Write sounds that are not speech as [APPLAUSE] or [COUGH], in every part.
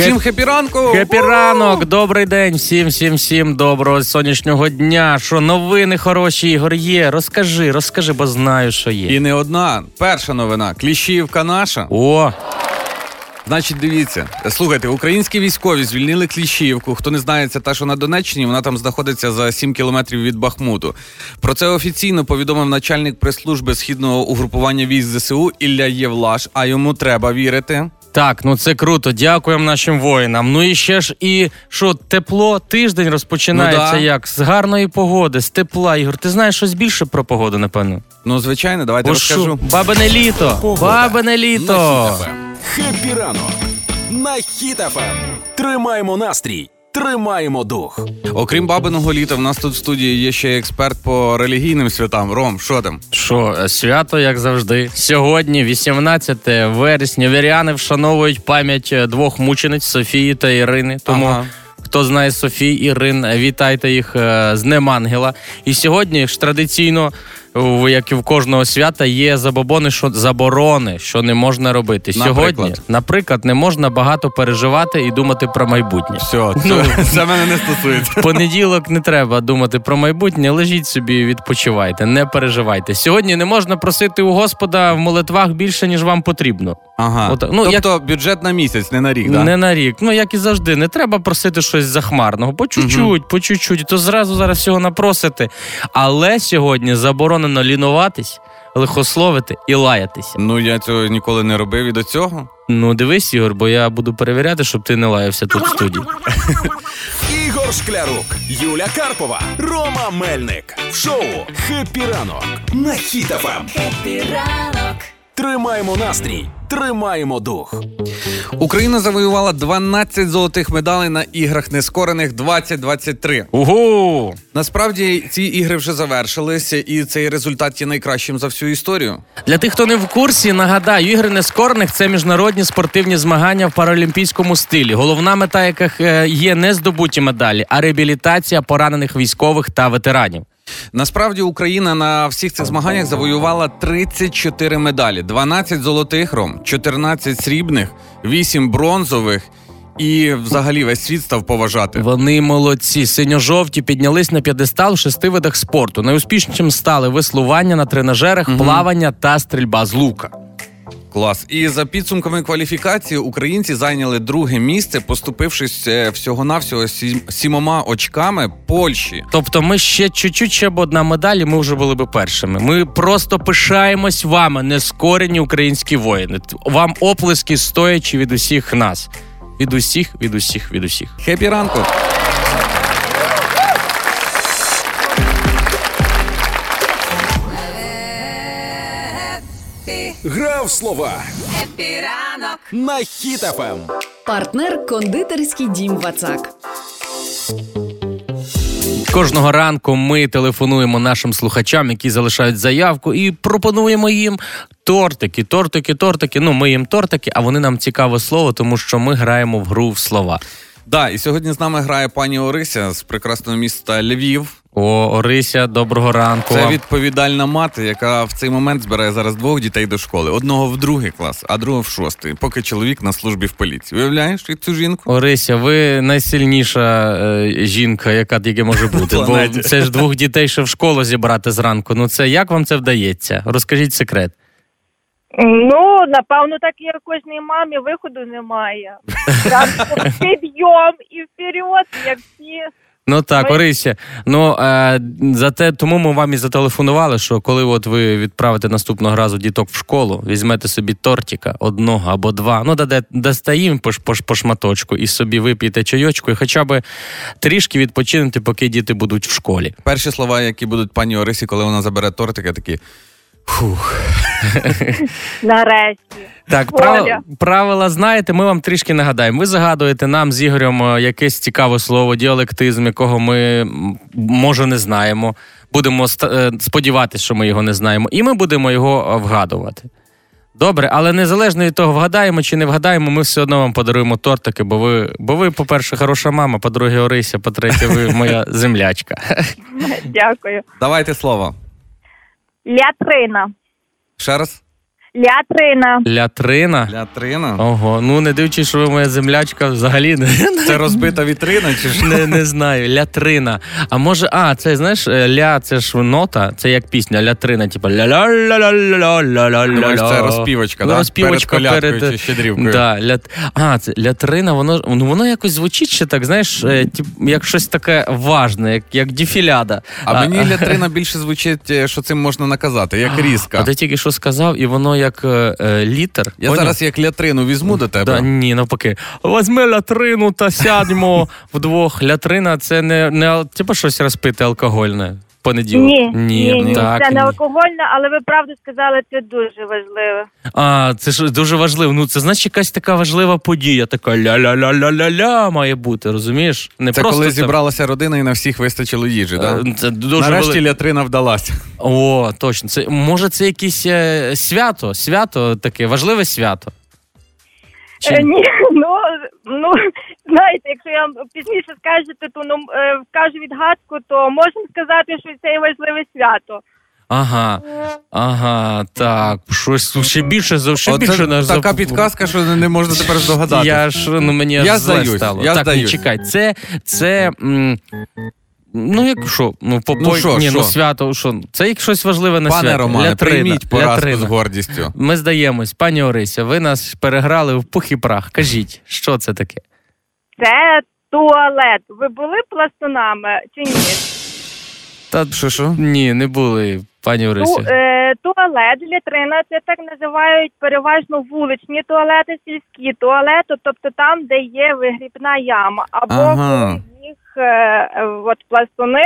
Всім хепі ранку! Хепі ранок, добрий день, всім, всім, всім доброго сонячного дня. Що новини хороші, Ігор є. Розкажи, розкажи, бо знаю, що є. І не одна. Перша новина. Кліщівка наша. О, Значить, дивіться, слухайте, українські військові звільнили Кліщівку. Хто не знає, це та, що на Донеччині, вона там знаходиться за 7 кілометрів від Бахмуту. Про це офіційно повідомив начальник прес-служби східного угрупування військ ЗСУ Ілля Євлаш. А йому треба вірити. Так, ну це круто. Дякуємо нашим воїнам. Ну і ще ж і що, тепло, тиждень розпочинається Ну да. як? З гарної погоди, з тепла. Ігор, ти знаєш щось більше про погоду, напевно? Ну, звичайно, давайте розкажу. бабине літо, Погода. бабине літо. Хеппі ранок на Хіт FM. Тримаємо настрій, тримаємо дух. Окрім бабиного літа, в нас тут в студії є ще експерт по релігійним святам. Ром, що там? Що, свято, як завжди. Сьогодні, 18 вересня, віряни вшановують пам'ять е, двох мучениць Софії та Ірини. Тому Ага. хто знає Софій Ірин, вітайте їх е, з Днем Ангела. І сьогодні ж традиційно, як і в кожного свята, є забобони, що заборони, що не можна робити. Сьогодні, Наприклад? не можна багато переживати і думати про майбутнє. Все, це, Ну. [LAUGHS] це мене не стосується. В понеділок не треба думати про майбутнє. Лежіть собі, відпочивайте, не переживайте. Сьогодні не можна просити у Господа в молитвах більше, ніж вам потрібно. Ага. От, ну, тобто бюджет на місяць, не на рік, да? Не на рік. Ну як і завжди, не треба просити щось захмарного. По чуть-чуть, по чуть-чуть. То зразу зараз всього напросити. Але сьогодні заборонено лінуватись, лихословити і лаятися. Ну я цього ніколи не робив і до цього. Ну дивись, Ігор, бо я буду перевіряти, щоб ти не лаявся тут в студії. [LAUGHS] Ігор Шклярук, Юля Карпова, Рома Мельник. В шоу Хеппі ранок на Хіт FM. Тримаємо настрій, тримаємо дух. Україна завоювала 12 золотих медалей на іграх нескорених 2023. Угу! Насправді ці ігри вже завершилися, і цей результат є найкращим за всю історію. Для тих, хто не в курсі, нагадаю, ігри нескорених це міжнародні спортивні змагання в паралімпійському стилі, головна мета яких е, є не здобуті медалі, а реабілітація поранених військових та ветеранів. Насправді Україна на всіх цих змаганнях завоювала 34 медалі: 12 золотих ром, 14 срібних, 8 бронзових. І взагалі весь світ став поважати. Вони молодці. Синьо-жовті піднялись на п'єдестал в шести видах спорту. Найуспішнішим стали веслування на тренажерах, плавання та стрільба з лука. Клас. І за підсумками кваліфікації українці зайняли друге місце, поступившись е, всього-навсього сім- сімома очками Польщі. Тобто, ми ще чуть-чуть, ще б одна медаль, і ми вже були б першими. Ми просто пишаємось вами, нескорені українські воїни. Вам оплески стоячи від усіх нас. Від усіх, від усіх, від усіх. Хепі ранку! Грав слова Хеппі ранок на Хіт FM. Партнер кондитерський дім Вацак. Кожного ранку ми телефонуємо нашим слухачам, які залишають заявку, і пропонуємо їм тортики, тортики, тортики. Ну, ми їм тортики, а вони нам цікаве слово, тому що ми граємо в гру в слова. Да, і сьогодні з нами грає пані Орися з прекрасного міста Львів. О, Орися, доброго ранку. Це відповідальна мати, яка в цей момент збирає зараз двох дітей до школи: одного в другий клас, а другого в шостий, поки чоловік на службі в поліції. Уявляєш цю жінку? Орися, ви найсильніша е, жінка, яка тільки може [LAUGHS] бути. Бо це ж двох дітей ще в школу зібрати зранку. Ну це як вам це вдається? Розкажіть секрет. Ну, напевно, так як кожній мамі виходу немає. [LAUGHS] Там підйом і вперед, як всі. Ну так, Ви- Орися. Ну е, зате тому ми вам і зателефонували, що коли от ви відправите наступного разу діток в школу, візьмете собі тортика одного або два. Ну даде дасте їм по, по, по шматочку і собі вип'єте чайочку, і хоча б трішки відпочинете, поки діти будуть в школі. Перші слова, які будуть пані Орисі, коли вона забере тортика, такі. [LAUGHS] Нарешті. Так, прав, правила знаєте, ми вам трішки нагадаємо. Ви загадуєте нам з Ігорем е, якесь цікаве слово, діалектизм, якого ми може не знаємо. Будемо е, сподіватися, що ми його не знаємо, і ми будемо його е, вгадувати. Добре, але незалежно від того, вгадаємо чи не вгадаємо, ми все одно вам подаруємо тортики, бо ви, бо ви, по-перше, хороша мама, по-друге, Орися, по-третє, ви моя [LAUGHS] землячка. Дякую. Давайте слово. Лятрина. Ще раз. Лятрина. Лятрина. Лятрина. Ого, ну не дивлячись, що ви моя землячка, взагалі не, Це розбита вітрина чи ж? не, не знаю. Лятрина. А може, а, це знаєш, е, ля це ж нота, це як пісня, лятрина, типу ля ля ля ля ля ля ля Думаєш, це розпівочка, Ну, да? розпівочка перед перед, чи щедрівкою. Да, ля... А, це лятрина, воно ну воно якось звучить ще так, знаєш, е, тип, як щось таке важне, як, як дефіляда. А мені [LAUGHS] лятрина більше звучить, е, що цим можна наказати, як різка. А ти тільки що сказав, і воно як е, е, літер. Я Поняв? зараз як лятрину візьму до тебе. Да, ні, навпаки. Возьми лятрину та сядьмо [LAUGHS] вдвох. Лятрина це не, не типу щось розпити алкогольне. Понеділок. Ні, ні, ні, так, це не ні. алкогольне, але ви правду сказали, це дуже важливо. А, це ж дуже важливо. Ну, це значить якась така важлива подія, така ля-ля-ля-ля-ля-ля має бути, розумієш? Не Це просто коли це- зібралася родина і на всіх вистачило їжі, так? Е, Це дуже Нарешті вели- лятрина вдалася. О, точно. Це може це якесь е, свято, свято таке, важливе свято. Чи- Е, ні, [LAUGHS] ну, ну, знаєте, якщо я вам пізніше скажете, то ну, е, скажу відгадку, то можемо сказати, що це є важливе свято. Ага, ага, так. Щось ще більше за ще Оце більше нас така зап- підказка, що не можна тепер здогадати. Я ж ну мені Я здаюсь, стало. я так, ні, здаюсь. чекай, це це. М- Ну, як що? Ну, по, Ну, по- що, ні, що? ну свято, що? Це як щось важливе на Пане свято. Романе, Лятрина, прийміть поразку лятрина. з гордістю. Ми здаємось, пані Орися, ви нас переграли в пух і прах. Кажіть, що це таке? Це туалет. Ви були пластунами чи ні? Та Що що? ні, не були, пані Ту, Орися. е, туалет, літрина, це так називають переважно вуличні туалети, сільські туалети, тобто там, де є вигрібна яма. Або Ага. їх от пластуни,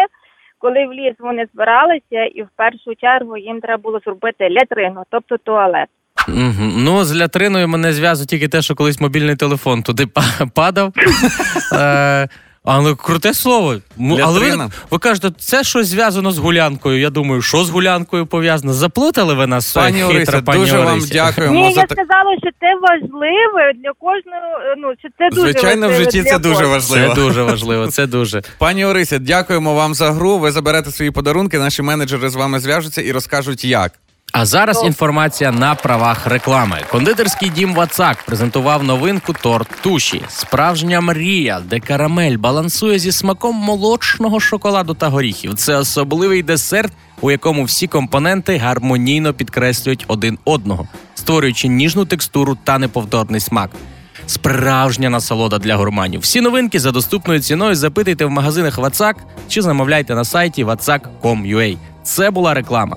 коли в ліс вони збиралися, і в першу чергу їм треба було зробити лятрину, тобто туалет. Угу. Ну, з лятриною мене зв'язує тільки те, що колись мобільний телефон туди па- падав. [LAUGHS] Але круте слово. Ну, Але ви, Лятрина. ви кажете, це щось зв'язано з гулянкою. Я думаю, що з гулянкою пов'язано? Заплутали ви нас, Пані хитра Орися, пані дуже вам дякуємо Ні, за я так. сказала, що це важливе для кожного. е, Ну що це дуже Звичайно, в житті це дуже важливо. Це дуже важливо, це дуже. [LAUGHS] Пані Орися, дякуємо вам за гру. Ви заберете свої подарунки. Наші менеджери з вами зв'яжуться і розкажуть, як. А зараз інформація на правах реклами. Кондитерський дім Вацак презентував новинку торт туші. Справжня мрія, де карамель балансує зі смаком молочного шоколаду та горіхів. Це особливий десерт, у якому всі компоненти гармонійно підкреслюють один одного, створюючи ніжну текстуру та неповторний смак. Справжня насолода для гурманів. Всі новинки за доступною ціною запитайте в магазинах Вацак чи замовляйте на сайті vatsak.com.ua. Це була реклама.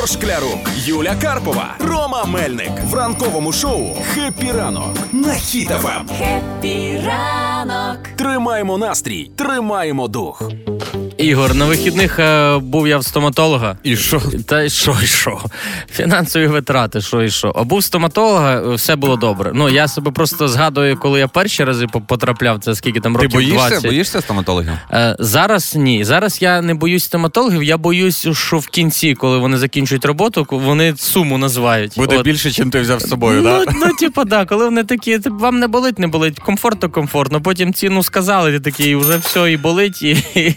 Ігор Шклярук, Юля Карпова, Рома Мельник в ранковому шоу «Хеппі ранок» на Хіт FM. Хеппі ранок! Тримаємо настрій, тримаємо дух. Ігор, на вихідних е, був я в стоматолога. І що? Та й що, і що? Фінансові витрати, що і що. А був стоматолога, е, все було добре. Ну, я себе просто згадую, коли я перші рази потрапляв, це скільки там Ти років боїшся? 20. Боїшся стоматологів? Е, зараз ні. Зараз я не боюсь стоматологів, я боюсь, що в кінці, коли вони закінчують роботу, вони суму називають. Буде От. більше, чим ти взяв з собою, Ну, так? ну, типу, да, коли вони такі, «Ти- вам не болить, не болить, комфорт то комфортно. Потім ціну сказали, ти такий, вже все, і болить, і, і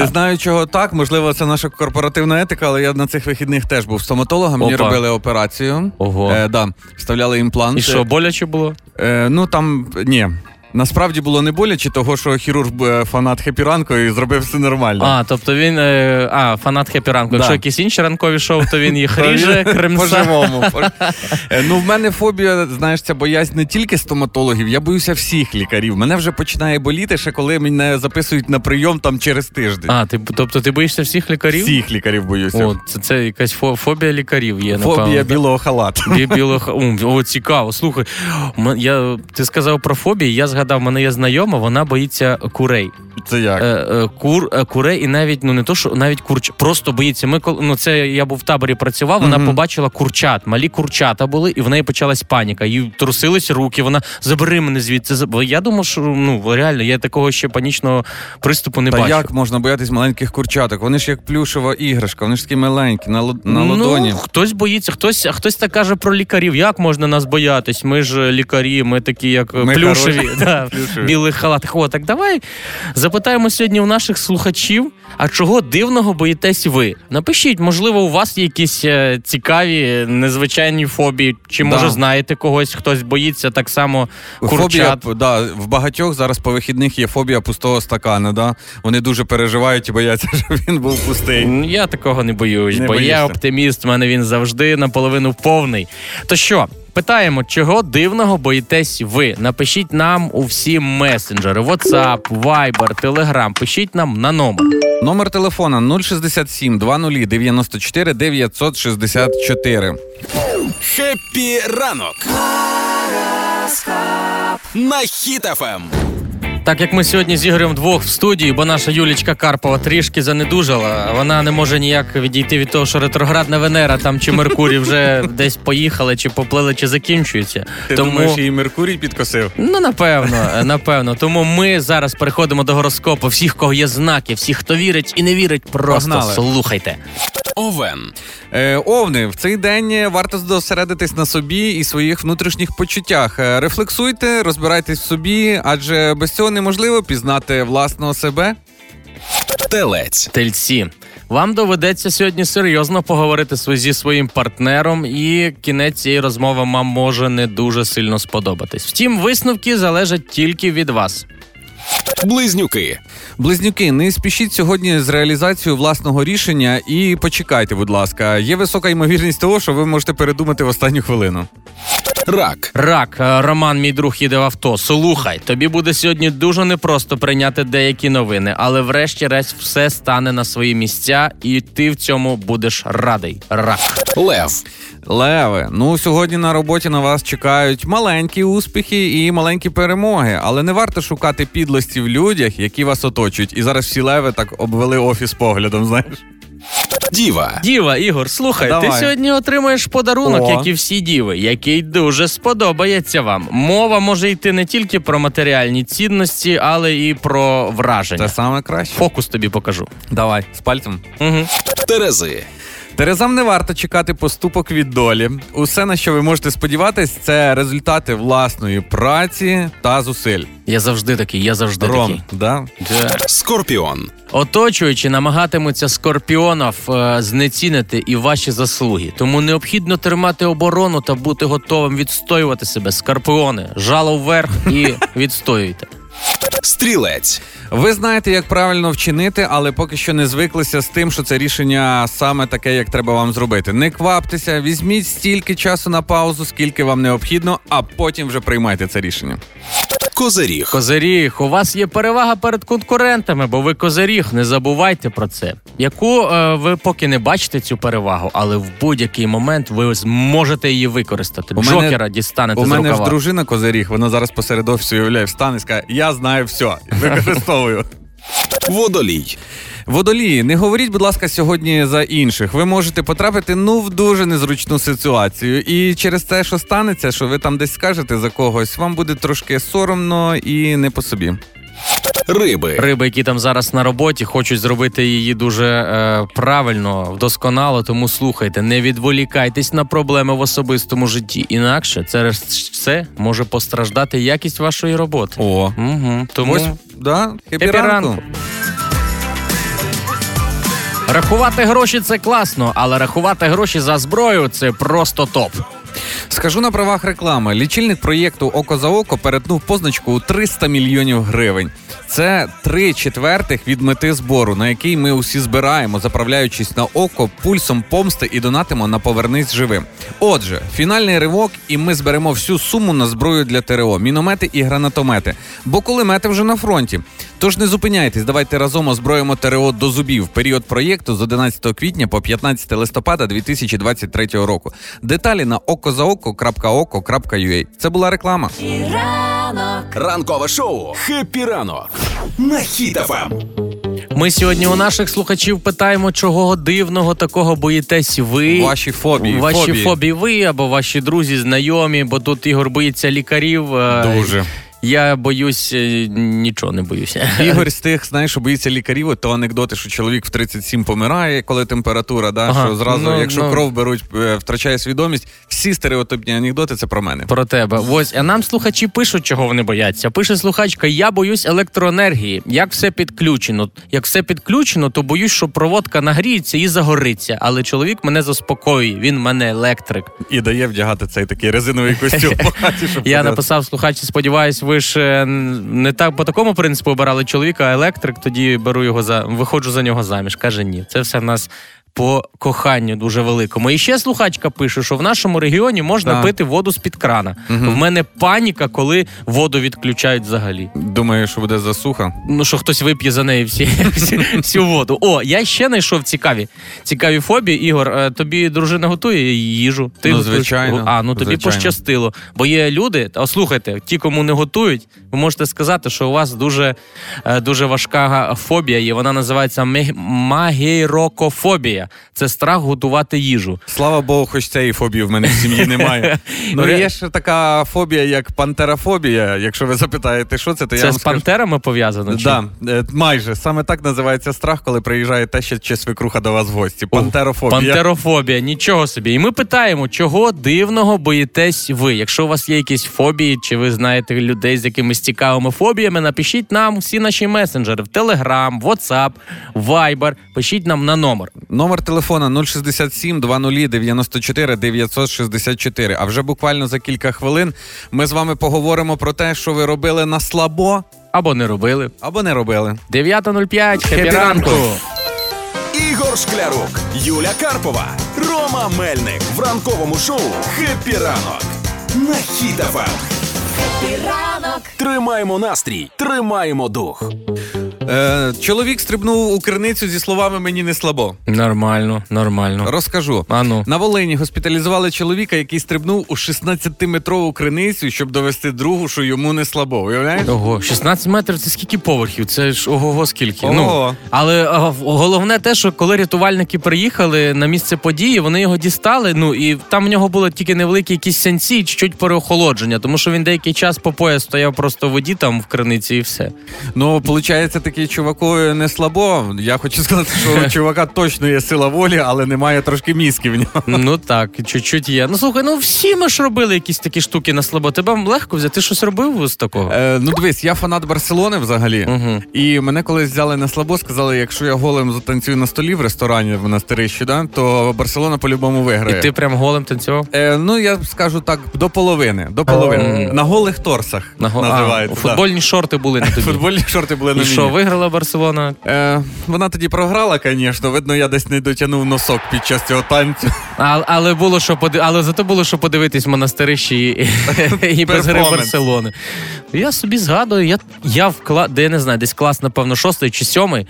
Не знаю, чого так. Можливо, це наша корпоративна етика, але я на цих вихідних теж був стоматологом. Мені робили операцію. Ого. Е, да, вставляли імплант. І що, боляче було? Е, ну там ні. Насправді було не боляче, того що хірург е, фанат хепіранку і зробив все нормально. А, тобто він. е, А, фанат хепі ранку. Якщо Да. якісь інші ранкові шоу, то він їх [LAUGHS] ріже, кремса. По-живому. [LAUGHS] Е, Ну, в мене фобія, знаєш, ця боязнь не тільки стоматологів, я боюся всіх лікарів. Мене вже починає боліти, ще коли мене записують на прийом там через тиждень. А, ти, тобто ти боїшся всіх лікарів? Всіх лікарів боюся. О, це, це якась фо- фобія лікарів є, напевно. Фобія білого халату. Білого... О, о, цікаво. Слухай, я, ти сказав про фобії, я згадав, мене є знайома, вона боїться курей. Це як? Е, е, кур, е, курей і навіть ну не то, що навіть курч, просто боїться. Ми коли ну це я був в таборі працював. Вона Мгм. побачила курчат, малі курчата були, і в неї почалась паніка. Їй трусились руки. Вона забери мене звідси. заб-». Я думав, що ну реально я такого ще панічного приступу не Та бачив. як можна боятись маленьких курчаток? Вони ж як плюшева іграшка, вони ж такі маленькі, на, ло- на ладоні. Ну, хтось боїться, хтось, а хтось так каже про лікарів. Як можна нас боятись? Ми ж е, лікарі, ми такі, як е, Ми плюшеві. [LAUGHS] [LAUGHS] да, Плюшеві. білих халатах. О, так давай запитаємо сьогодні у наших слухачів, А чого дивного боїтесь ви? Напишіть, можливо, у вас є якісь е, цікаві, незвичайні фобії, чи Да. може знаєте когось, хтось боїться так само Фобія, да, в багатьох зараз по вихідних є фобія пустого стакана. Да? Вони дуже переживають і бояться, [LAUGHS] щоб він був пустий. Я такого не боюсь, Не бо я оптиміст, в мене він завжди наполовину повний. То що, питаємо, чого дивного боїтесь ви? Напишіть нам у всі месенджери: WhatsApp, Viber, Telegram. Пишіть нам на номер. Номер телефона 067 20 94 964. Хеппі ранок. На Хіт FM. Так як ми сьогодні з Ігорем вдвох в студії, бо наша Юлічка Карпова трішки занедужала, вона не може ніяк відійти від того, що ретроградна Венера там чи Меркурій вже [LAUGHS] десь поїхали, чи поплили, чи закінчуються. Ти думаєш, її Меркурій підкосив? Ну, напевно, напевно. Тому ми зараз переходимо до гороскопу. Всіх, кого є знаки, всіх, хто вірить і не вірить, просто Погнали. слухайте. Овен. Е, Овни, в цей день варто зосередитись на собі і своїх внутрішніх почуттях. Е, Рефлексуйте, розбирайтесь в собі, адже без цього неможливо пізнати власного себе. Телець. Тельці. Вам доведеться сьогодні серйозно поговорити зі своїм партнером, і кінець цієї розмови вам може не дуже сильно сподобатись. Втім, висновки залежать тільки від вас. Близнюки. Близнюки, не спішіть сьогодні з реалізацією власного рішення і почекайте, будь ласка. Є висока ймовірність того, що ви можете передумати в останню хвилину. Рак. Рак, е, Роман, мій друг їде в авто. Слухай, тобі буде сьогодні дуже непросто прийняти деякі новини, але врешті-решт все стане на свої місця, і ти в цьому будеш радий. Рак. Лев. Леви, ну сьогодні на роботі на вас чекають маленькі успіхи і маленькі перемоги, але не варто шукати підлості в людях, які вас оточують. І зараз всі леви так обвели офіс поглядом. Знаєш, Діва. Діва, Ігор, слухай, Давай. ти сьогодні отримаєш подарунок, О. як і всі діви, який дуже сподобається вам. Мова може йти не тільки про матеріальні цінності, але і про враження. це саме краще. Фокус тобі покажу. Давай з пальцем. Угу. Терези. Терезам не варто чекати поступок від долі. Усе на що ви можете сподіватись, це результати власної праці та зусиль. Я завжди такий, я завжди Ром, такий. да? Да. Скорпіон. Оточуючи, намагатимуться скорпіонів е, знецінити і ваші заслуги. Тому необхідно тримати оборону та бути готовим відстоювати себе. Скорпіони, жало вверх і [LAUGHS] відстоюйте. Стрілець. Ви знаєте, як правильно вчинити, але поки що не звиклися з тим, що це рішення саме таке, як треба вам зробити. Не кваптеся, візьміть стільки часу на паузу, скільки вам необхідно, а потім вже приймайте це рішення. Козиріг. Козиріг, у вас є перевага перед конкурентами, бо ви козиріг, не забувайте про це. Яку е, ви поки не бачите цю перевагу, але в будь-який момент ви зможете її використати. У мене- Джокера дістанете У з мене ж рукава. дружина Козиріг, вона зараз посеред офісу уявляє, встане і скаже, я знаю все, використовую. Водолій. Водолії, не говоріть, будь ласка, сьогодні за інших. Ви можете потрапити ну в дуже незручну ситуацію. І через те, що станеться, що ви там десь скажете за когось, вам буде трошки соромно і не по собі. Риби. Риби, які там зараз на роботі, хочуть зробити її дуже е, правильно, вдосконало. Тому слухайте, не відволікайтесь на проблеми в особистому житті. Інакше через все може постраждати якість вашої роботи. О, Угу. Тому ось да, хепі Хепі ранку. ранку. Рахувати гроші це класно, але рахувати гроші за зброю це просто топ. Скажу на правах реклами. Лічильник проєкту Око за око перетнув позначку у 300 мільйонів гривень. Це три четвертих від мети збору, на який ми усі збираємо, заправляючись на око пульсом помсти і донатимо на повернись живим. Отже, фінальний ривок, і ми зберемо всю суму на зброю для ТРО, міномети і гранатомети. Бо кулемети вже на фронті. Тож не зупиняйтесь, давайте разом озброїмо ТРО до зубів. Період проєкту з 11 квітня по 15 листопада 2023 року. Деталі на okozaoko.oko.ua. Це була реклама. Ранкове шоу. Хеппі ранок. На Хіт FM. Ми сьогодні у наших слухачів питаємо, чого дивного такого боїтесь ви. Ваші фобії. Ваші фобії. ви або ваші друзі, знайомі, бо тут Ігор боїться лікарів. е, Дуже. Я боюсь, е, нічого не боюся. [LAUGHS] Ігор з тих, знаєш, що боїться лікарів, то анекдоти, що чоловік в 37 помирає, коли температура, да, Ага, що зразу, ну, якщо ну. кров беруть, е, втрачає свідомість. Всі стереотипні анекдоти це про мене. Про тебе. Ось, а нам слухачі пишуть, чого вони бояться. Пише слухачка: я боюсь електроенергії. Як все підключено? Як все підключено, то боюсь, що проводка нагріється і загориться. Але чоловік мене заспокоює. Він мене електрик. І дає вдягати цей такий резиновий костюм [LAUGHS] Я написав слухачі, сподіваюсь, ви ж е, не так по такому принципу обирали чоловіка, а електрик. Тоді беру його за виходжу за нього заміж. Каже, ні, це все в нас. По коханню дуже великому. І ще слухачка пише, що в нашому регіоні можна Так. пити воду з-під крана. В мене паніка, коли воду відключають взагалі. Думаю, що буде засуха. Ну що хтось вип'є за неї всі, [LAUGHS] всі, всю воду. О, я ще знайшов цікаві цікаві фобії. Ігор, е, тобі дружина готує їжу. Ти Ну, звичайно, А, ну тобі звичайно. пощастило. Бо є люди, та слухайте, ті, кому не готують, ви можете сказати, що у вас дуже, е, дуже важка фобія є. Вона називається мег- Це страх готувати їжу. Слава Богу, хоч цієї фобії в мене в сім'ї немає. [LAUGHS] Ну, є ще така фобія, як пантерофобія. Якщо ви запитаєте, що це, то я Це з пантерами пов'язано? Да, е, майже саме так називається страх, коли приїжджає теща чи свекруха до вас в гості. Пантерофобія. Пантерофобія, нічого собі. І ми питаємо, чого дивного боїтесь ви? Якщо у вас є якісь фобії, чи ви знаєте людей з якимись цікавими фобіями, напишіть нам всі наші месенджери в Telegram, WhatsApp, Viber. Пишіть нам на номер. Номер телефона 067 20 94 964. А вже буквально за кілька хвилин ми з вами поговоримо про те, що ви робили на слабо Або не робили. або не робили. 9.05, хепі Хеппі ранку. Ігор Шклярук, Юля Карпова, Рома Мельник в ранковому шоу «Хеппі ранок» на Хіт-ФМ. Тримаємо настрій, тримаємо дух. Е, чоловік стрибнув у криницю зі словами Мені не слабо. Нормально, нормально. Розкажу. А ну. На Волині госпіталізували чоловіка, який стрибнув у 16-метрову криницю, щоб довести другу, що йому не слабо. Уявляєш? Ого, 16 метрів це скільки поверхів? Це ж ого скільки. Ого. Ну, але а, головне те, що коли рятувальники приїхали на місце події, вони його дістали. Ну і там в нього було тільки невеликі якісь сенці, і чуть переохолодження, тому що він деякий час по пояс стояв просто в воді там в криниці і все. Ну, виходить, такий чувакові не слабо. Я хочу сказати, що у [LAUGHS] чувака точно є сила волі, але немає трошки мізки в нього. Ну так, чуть-чуть є. Ну слухай, ну всі ми ж робили якісь такі штуки на слабо. Тебе легко взяти. Ти щось робив з такого? Е, ну, дивись, я фанат Барселони взагалі. Мгм. І мене колись взяли на слабо, сказали, якщо я голим затанцюю на столі в ресторані в Монастирищі, да, то Барселона по-любому виграє. І ти прям голим танцював? Е, ну, я скажу так, до половини. До половини. Мгм. На голих торсах На го- називається. а, футбольні шорти були на да. тобі. [LAUGHS] Футбольні шорти були на І що, мені. Виграла Барселона? Е, вона тоді програла, звісно. Видно, я десь не дотягнув носок під час цього танцю. А, але було що поди... але зато було що подивитись монастирищі і, [LAUGHS] і без гри. Барселони. Я собі згадую, я, я в кла... де я не знаю, десь клас, напевно, шостий чи сьомий.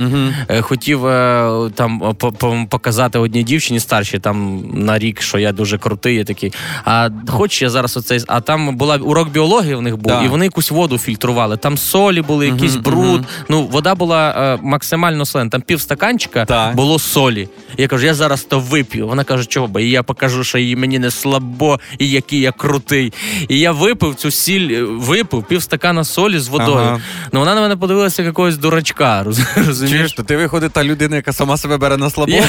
Е, хотів е, там по- по- показати одній дівчині старшій там на рік, що я дуже крутий, я такий. А хоч я зараз оцей. А там була урок біології в них був, Да. і вони якусь воду фільтрували. Там солі були, якийсь бруд. Ну, вода була е, максимально солена. Там пів стаканчика Так. було солі. Я кажу, я зараз то вип'ю. Вона каже, чого би? І я покажу, що їй мені не слабо, і який я крутий. І я випив цю сіль, е, випив пів стакана солі з водою. Ага. Ну вона на мене подивилася якогось дурачка. [LAUGHS] роз- Розумієш? То ти виходить та людина, яка сама себе бере на слабо. Я,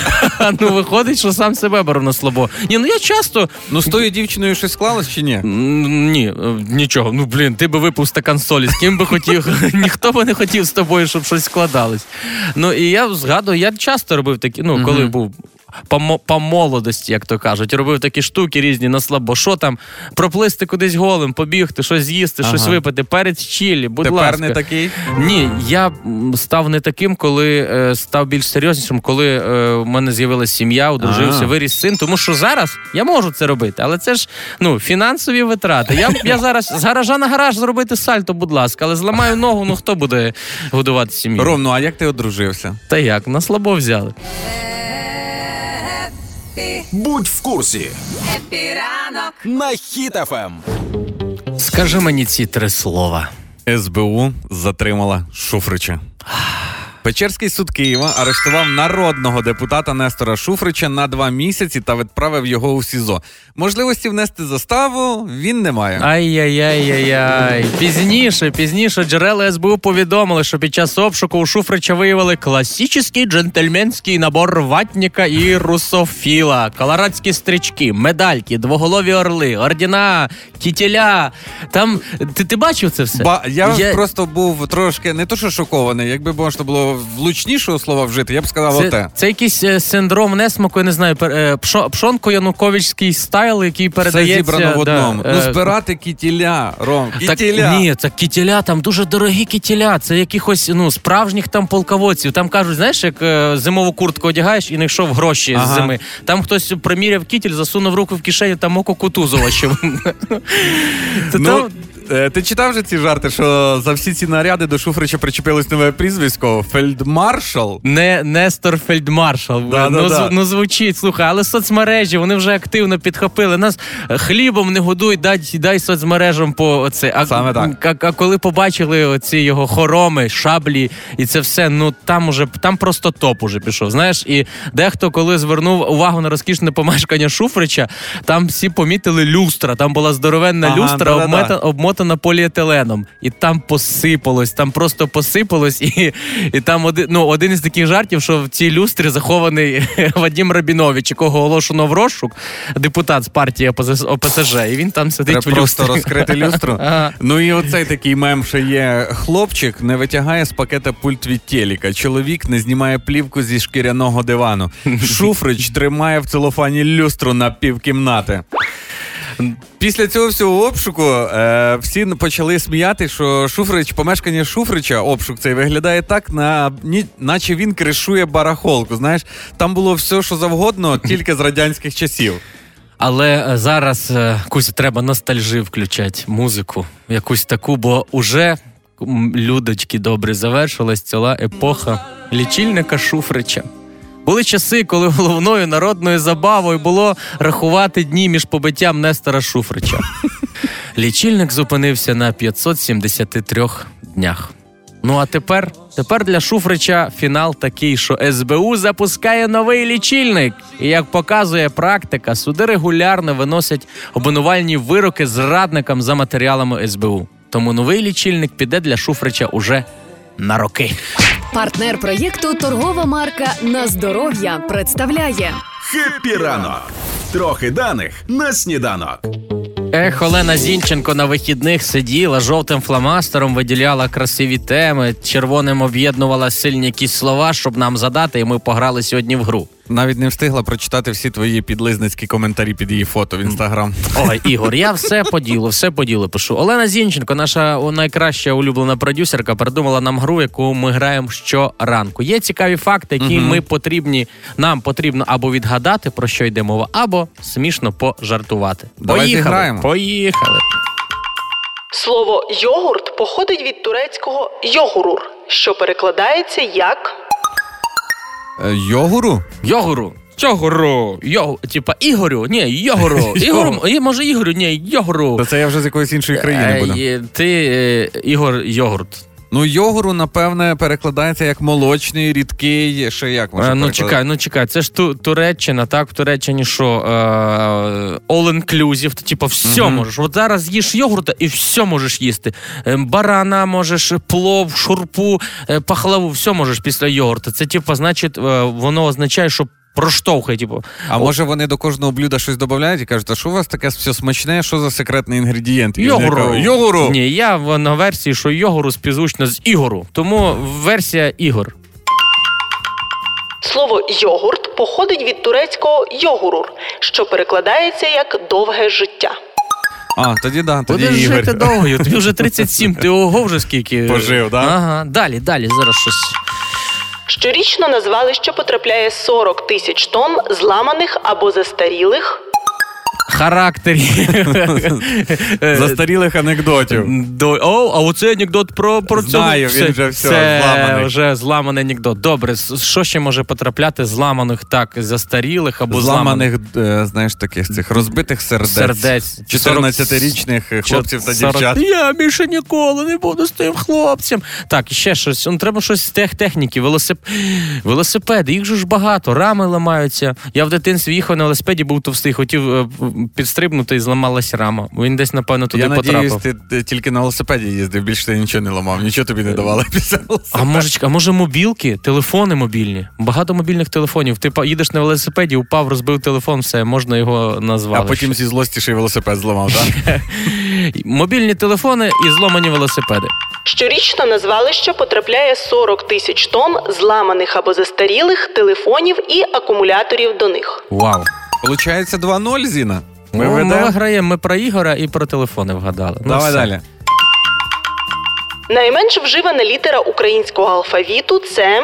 [LAUGHS] ну виходить, що сам себе беру на слабо. Ні, ну я часто Ну з тою дівчиною щось склалось чи ні? Ні, е, нічого. Ну блін, ти би випив стакан солі. З ким би хотів? [LAUGHS] Ніхто би не хотів з тобою, щоб щось складалось. Ну і я згадую, я часто робив такі, ну коли був. По, по молодості, як то кажуть, робив такі штуки різні на слабо. Що там, проплисти кудись голим, побігти, щось з'їсти, щось випити, перець чілі, будь Тепер ласка. не такий. Ні, я став не таким, коли е, став більш серйознішим, коли е, в мене з'явилася сім'я, одружився, А. виріс син. Тому що зараз я можу це робити, але це ж ну фінансові витрати. Я, я зараз з гаража на гараж зробити сальто, будь ласка, але зламаю ногу, ну хто буде годувати сім'ю? Ром, ну а як ти одружився? Та як, на слабо взяли. Будь в курсі на Хіт-ФМ. Скажи мені ці три слова. СБУ затримала Шуфрича. Печерський суд Києва арештував народного депутата Нестора Шуфрича на два місяці та відправив його у СІЗО. Можливості внести заставу він не має. Ай-яй-яй-яй-яй. Пізніше, пізніше джерела СБУ повідомили, що під час обшуку у Шуфрича виявили класичний джентльменський набор ватніка і русофіла, колорадські стрічки, медальки, двоголові орли, ордіна, кітіля. Там ти, ти бачив це все? Ба, я, просто був трошки не то, що шокований. Якби можна було влучнішого слова вжити, я б сказав Це, оте. це якийсь е, синдром несмаку, я не знаю, е, пшо- пшонко януковичський стайл, який Все передається. зібрано в одному. е, ну, збирати кітіля, Ром. Так, ні, це кітіля, там дуже дорогі кітіля. Це якихось ну справжніх там полководців. Там кажуть, знаєш, як зимову куртку одягаєш і не йшов гроші Ага. з зими. Там хтось приміряв кітіль, засунув руку в кишеню, там око Кутузова ще. Це Ну, там- ти читав же ці жарти, що за всі ці наряди до Шуфрича причепилось нове прізвисько Фельдмаршал? Не Нестор Фельдмаршал. Да, ну, да, да. ну звучить, слухай, але соцмережі вони вже активно підхопили. Нас е, хлібом не годують, дай, дай соцмережам по оце. А, Саме так. А, а коли побачили оці його хороми, шаблі і це все, ну там уже там просто топ уже пішов. Знаєш, і дехто, коли звернув увагу на розкішне помешкання Шуфрича, там всі помітили люстра. Там була здоровенна Ага, люстра, да-да-да. Обмотана поліетиленом. І там посипалось, там просто посипалось, і, і там один, ну, один із таких жартів, що в цій люстрі захований [LAUGHS] Вадим Рабінович, якого оголошено в розшук, депутат з партії ОПСЖ, і він там сидить Треба в просто люстрі. розкрити люстру. [LAUGHS] Ага. Ну і оцей такий мем, що є хлопчик, не витягає з пакета пульт від телека. Чоловік не знімає плівку зі шкіряного дивану. [LAUGHS] Шуфрич тримає в целофані люстру на півкімнати. Після цього всього обшуку е, всі почали сміяти, що Шуфрич, помешкання Шуфрича, обшук цей виглядає так, на, ні, наче він кришує барахолку. Знаєш, там було все, що завгодно, [LAUGHS] тільки з радянських часів. Але е, зараз е, треба ностальжи включати, музику, якусь таку, бо уже людочки добре завершилась ціла епоха лічильника Шуфрича. Були часи, коли головною народною забавою було рахувати дні між побиттям Нестора Шуфрича. Лічильник зупинився на 573 днях. Ну а тепер, тепер для Шуфрича фінал такий, що СБУ запускає новий лічильник. І як показує практика, суди регулярно виносять обвинувальні вироки зрадникам за матеріалами СБУ. Тому новий лічильник піде для Шуфрича уже на роки. Партнер проєкту торгова марка На здоров'я представляє Хеппі ранок. Трохи даних на сніданок. Ех, Олена Зінченко на вихідних сиділа жовтим фломастером, виділяла красиві теми, червоним об'єднувала сильні якісь слова, щоб нам задати, і ми пограли сьогодні в гру. Навіть не встигла прочитати всі твої підлизницькі коментарі під її фото в інстаграм. Ой, Ігор, я все по ділу, все по ділу пишу. Олена Зінченко, наша найкраща улюблена продюсерка, придумала нам гру, яку ми граємо щоранку. Є цікаві факти, які ми потрібні, нам потрібно або відгадати, про що йде мова, або смішно пожартувати. Давай Поїхали, зіграємо. поїхали. Слово йогурт походить від турецького йогурур, що перекладається як Йогуру? Йогуру. Чогору, Йогу, типа Ігорю. Ні, Йогуру. [LAUGHS] Ігору. Може, Ігорю, ні, Йогуру. Та це я вже з якоїсь іншої країни Е, буду. Ти е, Ігор Йогурт. Ну, йогуру, напевне, перекладається як молочний, рідкий, ще як можна Е, Ну чекай, ну чекай, це ж ту, Туреччина, так? В Туреччині що? Е, all inclusive, ти типу все Мгм. можеш. От зараз їш йогурта і все можеш їсти. Е, Барана можеш, плов, шурпу, е, пахлаву, все можеш після йогурта. Це, типу, значить, воно означає, що проштовхає, типу. А може вони до кожного блюда щось додають і кажуть, а що у вас таке все смачне, що за секретний інгредієнт? Йогуру. Йогуру! Ні, я на версії, що йогуру співзвучно з Ігору. Тому версія Ігор. слово йогурт походить від турецького йогурур, що перекладається як довге життя. А, тоді да, тоді Будеш Ігор. жити довго, тобі вже 37, ти ого вже скільки. Пожив, да? Ага, далі, далі, зараз щось. Щорічно на звалище потрапляє 40 тисяч тонн зламаних або застарілих характері. [LAUGHS] Застарілих анекдотів. До... О, а оцей анекдот про, про Знаю, цього. він вже все, це зламаний. вже зламаний анекдот. Добре, що ще може потрапляти? Зламаних так, застарілих або зламаних Зламаних, е, знаєш, таких цих розбитих сердець. сердець. 14-річних хлопців та 40. дівчат. Я більше ніколи не буду з тим хлопцем. Так, і ще щось. Ну, треба щось з тех техніки. Велосип... Велосипеди, їх же ж багато, рами ламаються. Я в дитинстві їхав на велосипеді, був товстий, хотів е, підстрибнути і зламалась рама. Він десь, напевно, туди Я потрапив. надіюсь, ти, ти тільки на велосипеді їздив, більше ти нічого не ламав, нічого тобі не давали після А може, а може мобілки, телефони мобільні? Багато мобільних телефонів. Ти їдеш на велосипеді, упав, розбив телефон, все, можна його назвати. А потім зі злості ще й велосипед зламав, так? [LAUGHS] Мобільні телефони і зломані велосипеди. Щорічно на звалище потрапляє 40 тисяч тонн зламаних або застарілих телефонів і акумуляторів до них. Вау. Получається 2-0, Зіна. Ми Ми, ми ведемо. виграємо, ми про Ігора і про телефони вгадали. Ну, Давай все. далі. Найменш вживана літера українського алфавіту це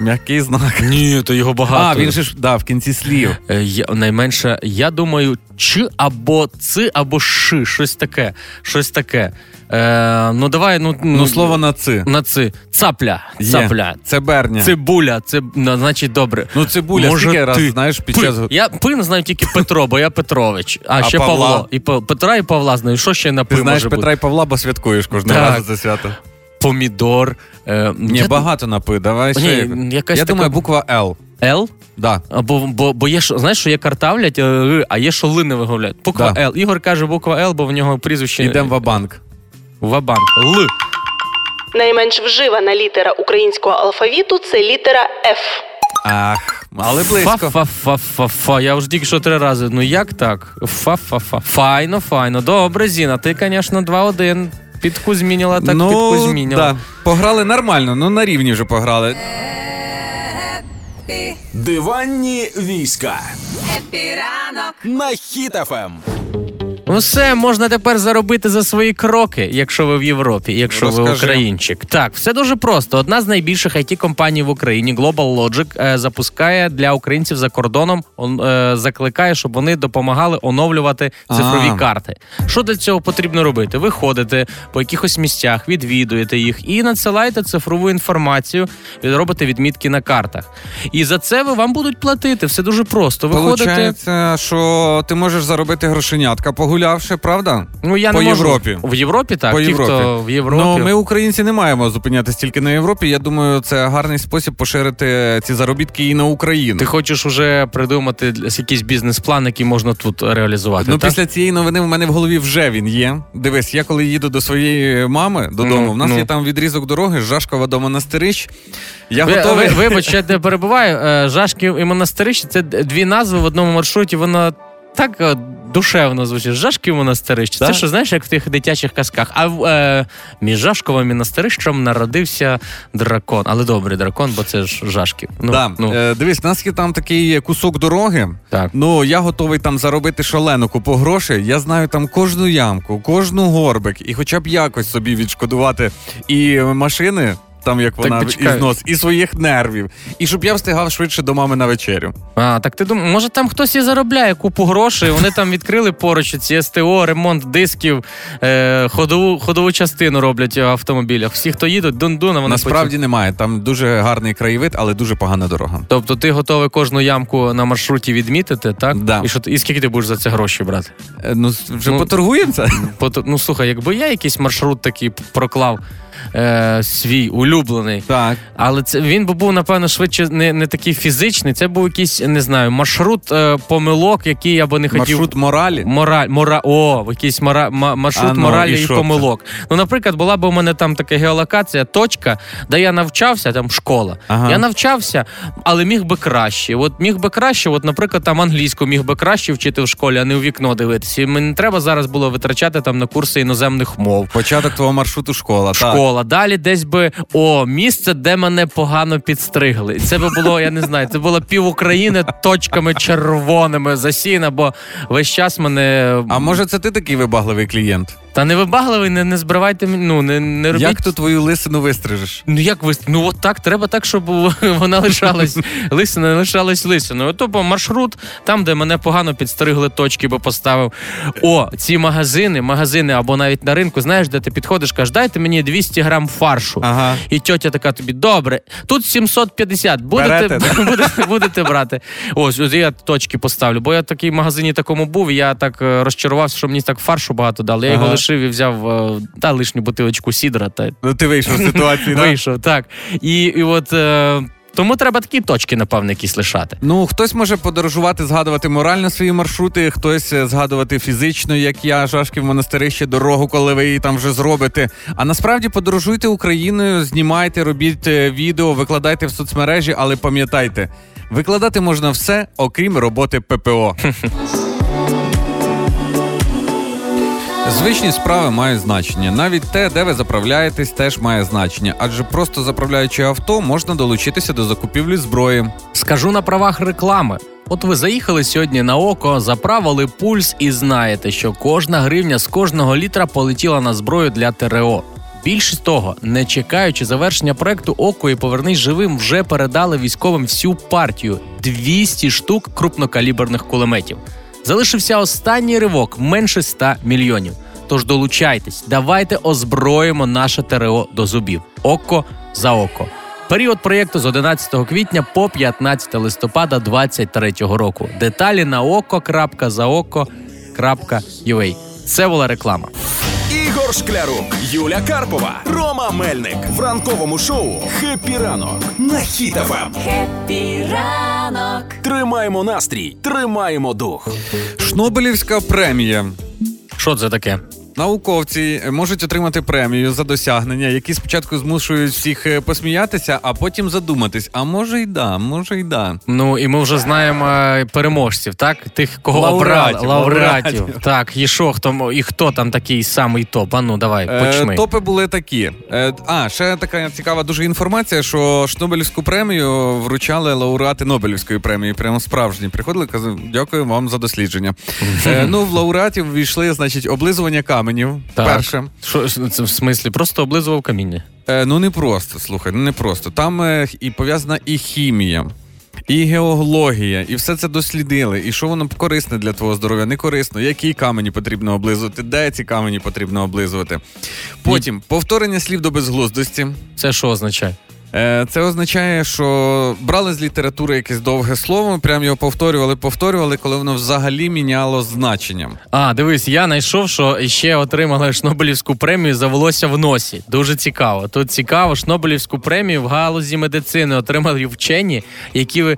М'який знак. Ні, то його багато. А, він же ж да, в кінці слів. Е, Я, найменше, я думаю, чи або ци, або ши, щось таке. Щось таке. Е, ну давай, ну, Ну, слово на ци. на ци. Цапля. Є. Цапля. Це берня. Цибуля, це ну, значить добре. Ну, цибуля, Може, скільки раз, знаєш, під Пи. час... Я пи знаю тільки Петро, бо я Петрович. А, А ще Павла? Павло. І Петра і Павла знаю. Що ще на пи Ти знаєш може Петра бути? і Павла, бо святкуєш кожного разу за свято. Помідор. Е, Ні, я- багато напи, давай Ні, ще. якась Я така- думаю, буква Л. Л? Да. Або бо, бо є що, знаєш, що є картавлять, е, а є що ли не виговлять. Буква Да. Л. Ігор каже буква Л, бо в нього прізвище Ідемо в банк. Вабанк. Л. найменш вживана літера українського алфавіту це літера Ф. Ах, але близько. Фа-фа-фа-фа. Я вже тільки що три рази. Ну як так? Фа-фа-фа. Файно, файно. Добре, Зіна. Ти, звісно, 2-1. Підку змінила, так ну, підку змінила. Да. Пограли нормально, ну на рівні вже пограли. Диванні війська. На Хіт FM. Ну все, можна тепер заробити за свої кроки, якщо ви в Європі, якщо ви українчик. Так, все дуже просто. Одна з найбільших IT компаній в Україні, GlobalLogic, е, запускає для українців за кордоном, он, е, закликає, щоб вони допомагали оновлювати цифрові А. карти. Що для цього потрібно робити? Ви ходите по якихось місцях, відвідуєте їх і надсилаєте цифрову інформацію, робите відмітки на картах. І за це ви вам будуть платити. Все дуже просто. Ви ходите. Получається, що ти можеш заробити грошенятка, погулявши, правда? Ну я По не можу. Європі. В Європі так. По Ті, Європі. хто в Європі. Ну, ми, українці, не маємо зупинятись тільки на Європі. Я думаю, це гарний спосіб поширити ці заробітки і на Україну. Ти хочеш уже придумати якийсь бізнес-план, який можна тут реалізувати. Ну, так? після цієї новини в мене в голові вже він є. Дивись, я коли їду до своєї мами додому, Ну, в нас ну. є там відрізок дороги, Жашкова до монастирищ. Я Ви, готовий. ви, вибач, я не перебуваю. Е, Жашків і монастирище це дві назви в одному маршруті. Воно так е, душевно звучить. Жашків монастирище. Це що знаєш, як в тих дитячих казках. А в, е, між Жашковим монастирищем народився дракон. Але добрий дракон, бо це ж Жашків. Ну, да. ну, Е, дивись, у нас є там такий кусок дороги. так. Ну, я готовий там заробити шалену купу грошей. Я знаю там кожну ямку, кожну горбик, і хоча б якось собі відшкодувати і машини. Там як вона почекай. ізнос, і своїх нервів, і щоб я встигав швидше до мами на вечерю. А, так ти думаєш, може там хтось і заробляє купу грошей. Вони там відкрили поруч ці СТО, ремонт дисків, е, ходову, ходову частину роблять в автомобілях. Всі, хто їдуть, дун-дун, вони Насправді потім- немає. Там дуже гарний краєвид, але дуже погана дорога. Тобто ти готовий кожну ямку на маршруті відмітити, так? Да. І, що, і скільки ти будеш за це гроші брати? Е, Ну вже Ну, поторгуємося. Пото- Ну слухай, якби я якийсь маршрут такий проклав е, свій улюблений. Так. Але це він би був, напевно, швидше не, не такий фізичний. Це був якийсь, не знаю, маршрут е, помилок, який я би не хотів. Маршрут моралі. Мораль, мора, о, якийсь мора, ма- маршрут А ну, моралі і і, помилок. Ну, наприклад, була б у мене там така геолокація, точка, де я навчався, там школа. Ага. Я навчався, але міг би краще. От міг би краще, от, наприклад, там англійську міг би краще вчити в школі, а не у вікно дивитися. І мені не треба зараз було витрачати там на курси іноземних мов. Початок твого маршруту школа. Школа, Микола. Далі десь би о, місце, де мене погано підстригли. І це би було, я не знаю, це було пів України точками червоними засіяно, бо весь час мене. А може, це ти такий вибагливий клієнт? Та не вибагливий, не, не збривайте ну не, не робіть. Як ти твою лисину вистрижеш? Ну як ви ну от так, треба так, щоб [LAUGHS] вона лишалась лисина, лишалась лисиною. То по маршрут, там, де мене погано підстригли точки, бо поставив. О, ці магазини, магазини або навіть на ринку, знаєш, де ти підходиш, кажеш, дайте мені 200 грам фаршу. Ага. І тьотя така тобі, добре, тут 750, будете, [LAUGHS] будете, будете брати. Ось, ось я точки поставлю, бо я в такій магазині такому був, і я так е, розчарувався, що мені так фаршу багато дали. Я його лишив і взяв е, та лишню бутилочку сідра. Та Ну ти вийшов з ситуації, так? Вийшов, так. І, і от е, тому треба такі точки, напевно, якісь лишати. Ну, хтось може подорожувати, згадувати морально свої маршрути, хтось е, згадувати фізично, як я, Жашки в монастирище, дорогу, коли ви її там вже зробите. А насправді подорожуйте Україною, знімайте, робіть е, відео, викладайте в соцмережі, але пам'ятайте, викладати можна все, окрім роботи ППО. [LAUGHS] Звичні справи мають значення. Навіть те, де ви заправляєтесь, теж має значення, адже просто заправляючи авто, можна долучитися до закупівлі зброї. Скажу на правах реклами. От ви заїхали сьогодні на око, заправили пульс і знаєте, що кожна гривня з кожного літра полетіла на зброю для ТРО. Більше того, не чекаючи завершення проекту Око і повернись живим, вже передали військовим всю партію 200 штук крупнокаліберних кулеметів. Залишився останній ривок менше 100 мільйонів. Тож долучайтесь, давайте озброїмо наше ТРО до зубів. Око за око. Період проєкту з 11 квітня по 15 листопада 2023 року. Деталі на око.заоко.ua. Це була реклама. Ігор Шклярук, Юля Карпова, Рома Мельник в ранковому шоу «Хеппі ранок» на Хіт FM. «Хеппі ранок». Тримаємо настрій, тримаємо дух. Шнобелівська премія. Що це таке? Науковці можуть отримати премію за досягнення, які спочатку змушують всіх е, посміятися, а потім задуматись. А може й да, може й да. Ну і ми вже знаємо е, переможців, так? Тих, кого Лауреатів, обрали. Лауреатів. лауреатів. Так, і що хто і хто там такий самий топ? А ну давай, почни. Е, топи були такі. Е, а, ще така цікава дуже інформація, що Шнобелівську премію вручали лауреати Нобелівської премії. Прямо справжні. Приходили, казали, дякую вам за дослідження. Е, ну, в лауреатів війшли, значить, облизування каменів. Так. Перше. Що це в смислі? Просто облизував каміння. Е, ну не просто, слухай, ну не просто. Там е, і пов'язана і хімія. І геологія, і все це дослідили. І що воно корисне для твого здоров'я, не корисно, які камені потрібно облизувати, де ці камені потрібно облизувати. Потім повторення слів до безглуздості. Це що означає? Е, Це означає, що брали з літератури якесь довге слово, прям його повторювали, повторювали, коли воно взагалі міняло значення. А, дивись, я знайшов, що ще отримали Шнобелівську премію за волосся в носі. Дуже цікаво. Тут цікаво, Шнобелівську премію в галузі медицини отримали вчені, які [LAUGHS]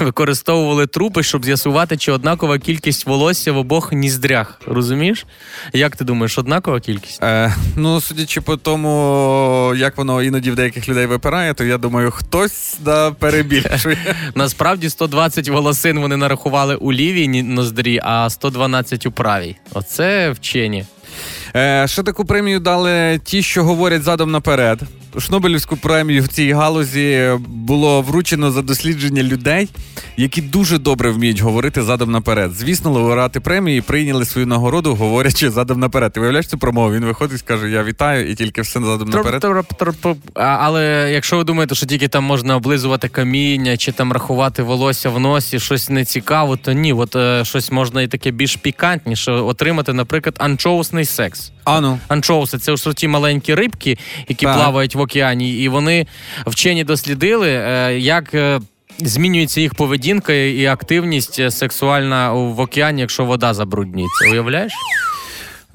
використовували трупи, щоб з'ясувати, чи однакова кількість волосся в обох ніздрях. Розумієш? Як ти думаєш, однакова кількість? Е, ну, судячи по тому, як воно іноді в деяких людей випирає, то я думаю, хтось да, перебільшує. [LAUGHS] Насправді 120 волосин вони нарахували у лівій ноздрі, а 112 у правій. Оце вчені. Е, ще таку премію дали ті, що говорять задом наперед. Шнобелівську премію в цій галузі було вручено за дослідження людей, які дуже добре вміють говорити задом наперед. Звісно, лауреати премії прийняли свою нагороду, говорячи задом наперед. Ти виявляєш цю промову? Він виходить і скаже: Я вітаю, і тільки все задом наперед. Але якщо ви думаєте, що тільки там можна облизувати каміння чи там рахувати волосся в носі, щось нецікаво, то ні, от е, щось можна і таке більш пікантніше отримати, наприклад, анчоусний секс. Ану. Анчоуси це ж ті маленькі рибки, які Так. плавають в океані, і вони вчені дослідили, е, як. е, Змінюється їх поведінка і активність е, сексуальна в океані, якщо вода забруднюється. Уявляєш?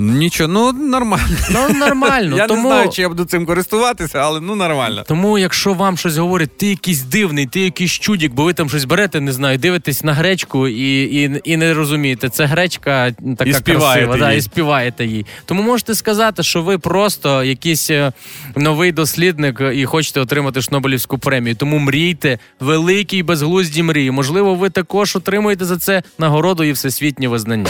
Нічого, ну нормально. Ну нормально. Я тому... не знаю, чи я буду цим користуватися, але ну нормально. Тому, якщо вам щось говорять, ти якийсь дивний, ти якийсь чудік, бо ви там щось берете, не знаю, дивитесь на гречку і, і, і не розумієте, це гречка така І співаєте красива, да, і співаєте їй. Тому можете сказати, що ви просто якийсь е, новий дослідник і хочете отримати Шнобелівську премію. Тому мрійте, великі і безглузді мрії. Можливо, ви також отримуєте за це нагороду і всесвітнє визнання.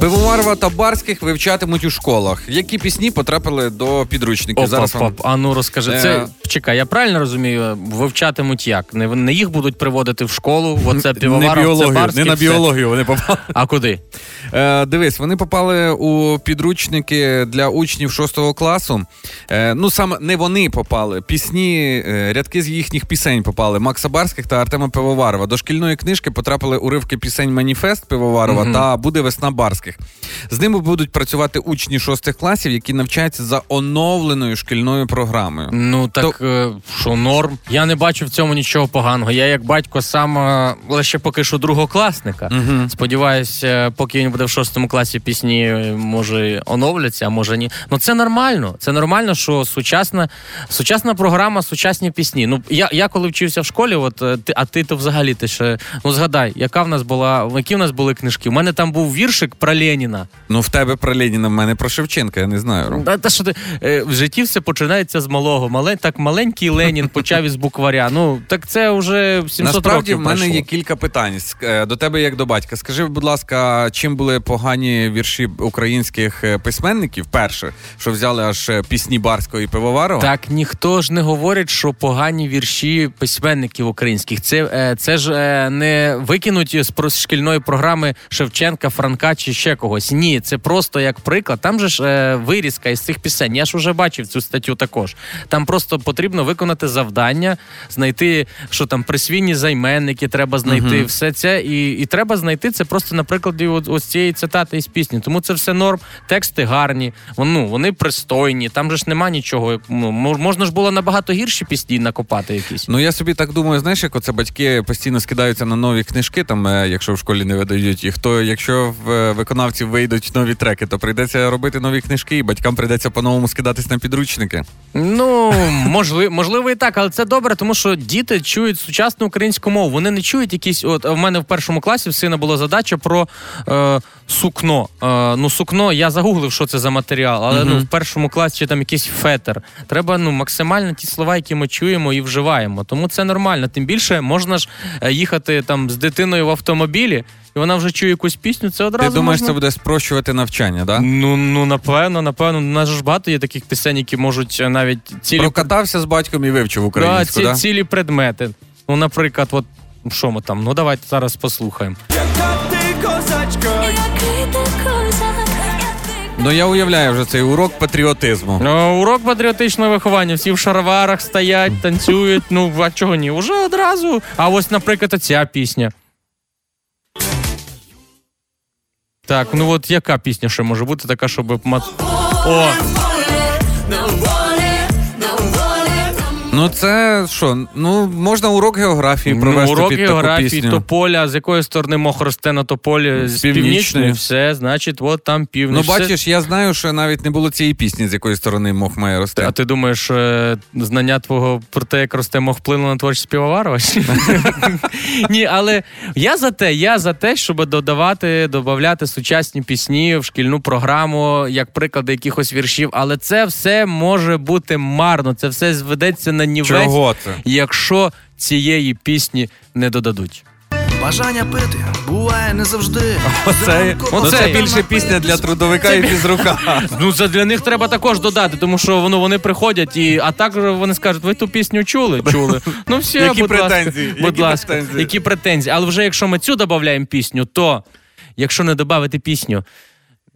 Пивоварова та барських вивчатимуть у школах. Які пісні потрапили до підручників? Опа, Зараз вам... пап, а ну розкажи. Е. Це чекай, я правильно розумію? Вивчатимуть як? Не, не їх будуть приводити в школу, оце не півоваров, це біологію, не на це- біологію вони попали. А куди? Е, дивись, вони попали у підручники для учнів 6 класу. Е, ну саме не вони попали. Пісні, е, рядки з їхніх пісень попали. Макса Барських та Артема Пивоварова. До шкільної книжки потрапили уривки пісень Маніфест Пивоварова та Буде весна Барських. З ними будуть працювати учні 6 класів, які навчаються за оновленою шкільною програмою. Ну так е, що норм. Я не бачу в цьому нічого поганого. Я як батько сам лише поки що другокласника. Сподіваюсь, е, поки він буде в шостому класі пісні, е, може оновляться, а може ні. Ну це нормально. Це нормально, що сучасна, сучасна програма, сучасні пісні. Ну я, я коли вчився в школі, от ти, а ти то взагалі ти ще ну згадай, яка в нас була, які в нас були книжки. У мене там був віршик про Леніна. Ну, в тебе про Леніна, в мене про Шевченка, я не знаю. Ром. Та, та що ти е, в житті все починається з малого. Мале, так маленький Ленін почав із букваря. Ну так це вже 700 Насправді років в мене пройшло. є кілька питань Ск- е, до тебе, як до батька. Скажи, будь ласка, чим були погані вірші українських е, письменників? Перше, що взяли аж е, пісні Барського і Пивоварова? Так ніхто ж не говорить, що погані вірші письменників українських. Це, е, це ж е, не викинуть з про- з шкільної програми Шевченка, Франка чи ще когось. Ні, це просто як приклад. Там же ж е, вирізка із цих пісень. Я ж уже бачив цю статтю також. Там просто потрібно виконати завдання, знайти, що там присвійні займенники, треба знайти все це. І, і треба знайти це просто на прикладі от, ось цієї цитати із пісні. Тому це все норм. Тексти гарні, ну, вони пристойні. Там же ж нема нічого. Ну, можна ж було набагато гірші пісні накопати якісь. Ну я собі так думаю, знаєш, як оце батьки постійно скидаються на нові книжки, там, е, якщо в школі не видають їх, то якщо в е, виконавців вийдуть нові треки, то прийдеться робити нові книжки, і батькам прийдеться по-новому скидатись на підручники. Ну, можливо, можливо, і так, але це добре, тому що діти чують сучасну українську мову. Вони не чують якісь. От в мене в першому класі в сина була задача про е, сукно. Е, ну, сукно, я загуглив, що це за матеріал, але ну, в першому класі там якийсь фетер. Треба ну, максимально ті слова, які ми чуємо і вживаємо. Тому це нормально. Тим більше можна ж е, їхати там з дитиною в автомобілі, і вона вже чує якусь пісню. Це одразу Ти думаєш, можна... це буде спрощувати навчання, да? Ну, ну напевно, напевно. У нас ж багато є таких пісень, які можуть е, навіть цілі Прокатався з батьком і вивчив Да, українську, ці, да? цілі предмети. Ну, наприклад, от що ми там? Ну давайте зараз послухаємо. Ну я уявляю вже цей урок патріотизму. Ну, урок патріотичного виховання. Всі в шароварах стоять, танцюють. Ну, а чого ні? Уже одразу. А ось, наприклад, ця пісня. Так, ну от яка пісня ще може бути така, щоб мат. О! Ну це що? Ну можна урок географії провести Ну, урок під географії, таку пісню. тополя, з якої сторони мох росте на тополі, з північної. все, значить, от там Ну північ. Все- бачиш, я знаю, що навіть не було цієї пісні, з якої сторони мох має рости. А ти думаєш, е, знання твого про те, як росте мох вплинуло на творчість Півоварова? [LAUGHS] Ні, але я за те, я за те, щоб додавати, додавати сучасні пісні в шкільну програму, як приклади якихось віршів. Але це все може бути марно. Це все зведеться на нівець, Чого це? якщо цієї пісні не додадуть. Бажання пити буває не завжди. Оце, ну, Оце- більше пісня для трудовика і фізрука. [LAUGHS] Ну, це для них треба також додати, тому що воно вони приходять, і а також вони скажуть, ви ту пісню чули? [LAUGHS] Чули. Ну все, Які будь претензії? ласка, будь Які ласка, претензії? які претензії. Але вже якщо ми цю додаємо пісню, то якщо не додати пісню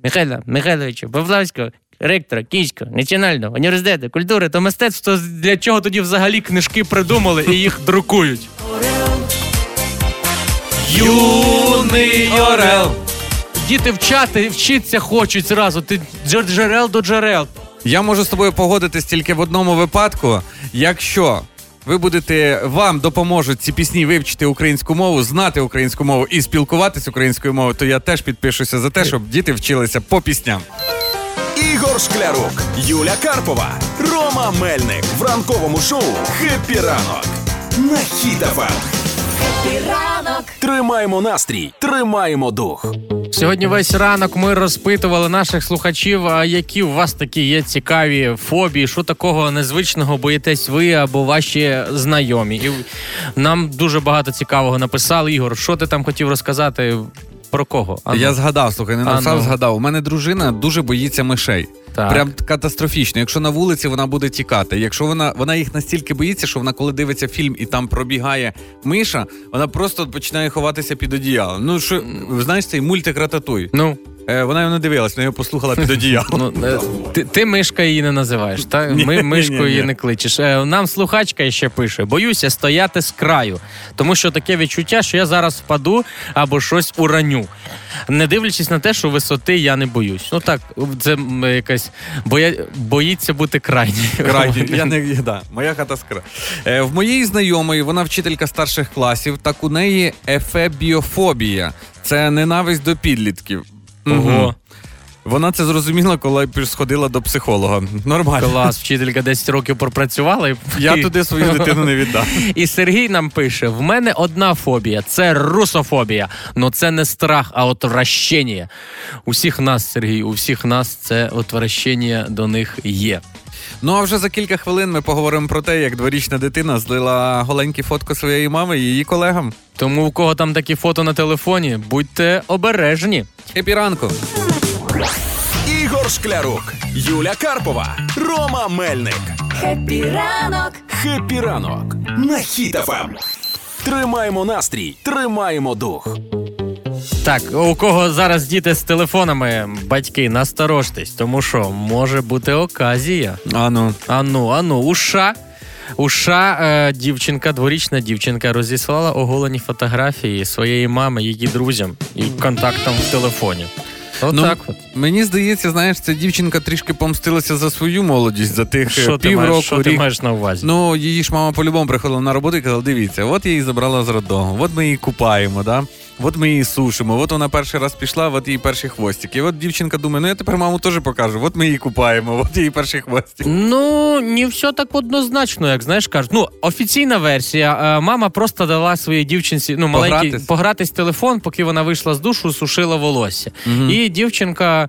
Михайла Михайловича Павлавського, ректора Київського національного університету культури та мистецтв, то для чого тоді взагалі книжки придумали і їх друкують? Юний Орел. Діти вчати, вчитися хочуть зразу. Ти джерел до джерел. Я можу з тобою погодитись тільки в одному випадку, якщо. Ви будете вам допоможуть ці пісні вивчити українську мову, знати українську мову і спілкуватися українською мовою, то я теж підпишуся за те, щоб діти вчилися по пісням. Ігор Шклярук, Юля Карпова, Рома Мельник в ранковому шоу «Хеппі ранок» на Хіт-ФМ. Тримаємо настрій, тримаємо дух. Сьогодні весь ранок ми розпитували наших слухачів, а які у вас такі є цікаві фобії, що такого незвичного боїтесь ви або ваші знайомі. І нам дуже багато цікавого написали. Ігор, що ти там хотів розказати? Про кого? А. Я згадав, слухай, не написав, ну. згадав. У мене дружина дуже боїться мишей. Так. Прям катастрофічно. Якщо на вулиці вона буде тікати. Якщо вона вона їх настільки боїться, що вона, коли дивиться фільм і там пробігає миша, вона просто починає ховатися під одіялом. Ну що знаєш цей мультик Рататуй? Ну, вона його не дивилась, вона його послухала під одіялом. ну е, ти, ти мишка її не називаєш, так? Ми мишкою її не кличеш. Е, Нам слухачка ще пише: боюся стояти з краю, тому що таке відчуття, що я зараз впаду або щось ураню. Не дивлячись на те, що висоти я не боюсь. Ну так, це якась боя... боїться бути крайній. Крайні, я не да, моя хата скра. Е, в моєї знайомої вона вчителька старших класів, так у неї ефебіофобія. Це ненависть до підлітків. Ого. Вона це зрозуміла, коли сходила до психолога. Нормально. Клас, вчителька 10 років пропрацювала. І... [LAUGHS] Я туди свою [LAUGHS] дитину не віддам. І Сергій нам пише: в мене одна фобія це русофобія. Ну це не страх, а отвращення. У всіх нас, Сергій, у всіх нас це отвращення до них є. Ну а вже за кілька хвилин ми поговоримо про те, як дворічна дитина злила голенькі фотку своєї мами і її колегам. Тому у кого там такі фото на телефоні, будьте обережні. Хеппі ранку. Ігор Шклярук, Юля Карпова, Рома Мельник. Хеппі ранок! Хеппі ранок на Хіт-ФМ. Тримаємо настрій, тримаємо дух. Так, у кого зараз діти з телефонами, батьки, насторожтесь, тому що може бути оказія. Ану. Ану, ану, уша. Уша е, дівчинка, дворічна дівчинка, розіслала оголені фотографії своєї мами, її друзям і контактам в телефоні. Отак ну, от. Мені здається, знаєш, ця дівчинка трішки помстилася за свою молодість, за тих Що ти, півроку, маєш, що ти маєш на увазі? Ну, її ж мама по-любому приходила на роботу і казала: дивіться, от я її забрала з роддому, от ми її купаємо, да? от ми її сушимо, от вона перший раз пішла, от її перші хвостики. І от дівчинка думає, ну я тепер маму теж покажу, от ми її купаємо, от її перші хвостики. Ну, не все так однозначно, як знаєш, кажуть. Ну, офіційна версія. е, Мама просто дала своїй дівчинці ну, маленькій Погратись? телефон, поки вона вийшла з душу, сушила волосся. І дівчинка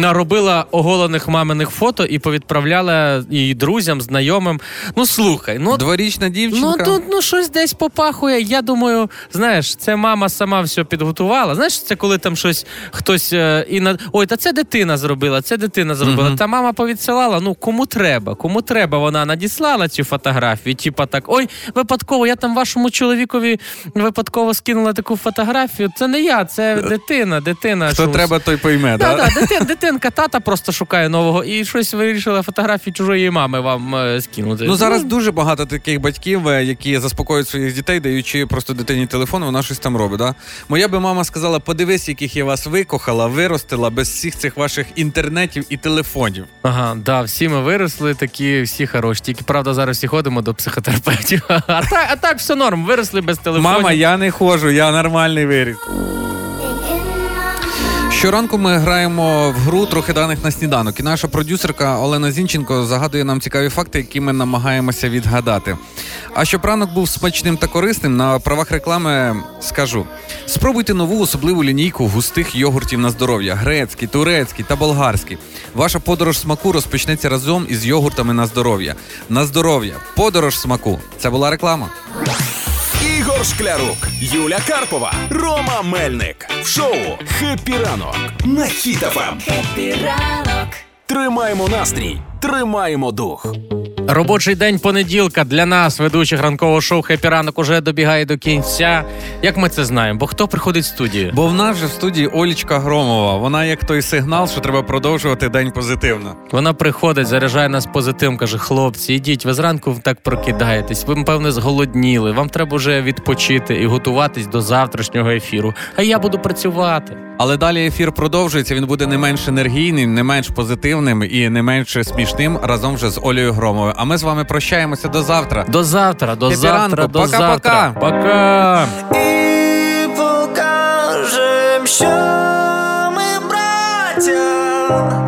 наробила оголених маминих фото і повідправляла її друзям, знайомим. Ну, слухай, ну. Дворічна Ну тут ну щось десь попахує. Я думаю, знаєш, це мама сама все підготувала. Знаєш, це коли там щось хтось е, і на ой, та це дитина зробила, це дитина зробила. Мгм. Та мама повідсилала. Ну кому треба? Кому треба? Вона надіслала цю фотографію. Типа так, ой, випадково, я там вашому чоловікові випадково скинула таку фотографію. Це не я, це дитина, дитина. Хто треба, той пойме, Да, да? да, дитин, дитинка, тата просто шукає нового і щось вирішила фотографії чужої мами вам е, скинути. Ну зараз дуже багато таких батьків, е, які заспокоюють своїх дітей, даючи просто дитині телефон, вона щось там робить. Да? Моя би мама сказала: подивись, яких я вас викохала, виростила без всіх цих ваших інтернетів і телефонів. Ага, да, всі ми виросли, такі всі хороші. Тільки правда, зараз всі ходимо до психотерапевтів. [LAUGHS] А так, а так все норм, виросли без телефонів. Мама, я не ходжу, я нормальний виріс. Щоранку ми граємо в гру трохи даних на сніданок. І наша продюсерка Олена Зінченко загадує нам цікаві факти, які ми намагаємося відгадати. А щоб ранок був смачним та корисним, на правах реклами скажу: спробуйте нову особливу лінійку густих йогуртів на здоров'я: грецький, турецький та болгарський. Ваша подорож смаку розпочнеться разом із йогуртами на здоров'я. На здоров'я, подорож смаку. Це була реклама. Ігор Шклярук, Юля Карпова, Рома Мельник. В шоу «Хеппі ранок» на Хіт-ФМ. Тримаємо настрій, тримаємо дух. Робочий день понеділка для нас, ведучих ранкового шоу «Хеппі ранок» уже добігає до кінця. Як ми це знаємо? Бо хто приходить в студію? Бо в нас же в студії Олічка Громова. Вона як той сигнал, що треба продовжувати день позитивно. Вона приходить, заряджає нас позитивом, каже: хлопці, ідіть, ви зранку так прокидаєтесь, ви, певне, зголодніли. Вам треба вже відпочити і готуватись до завтрашнього ефіру. А я буду працювати. Але далі ефір продовжується. Він буде не менш енергійним, не менш позитивним і не менш смішним разом вже з Олею Громовою. А ми з вами прощаємося до завтра. До завтра, до завтра, до завтра. Пока. І покажем, що ми браття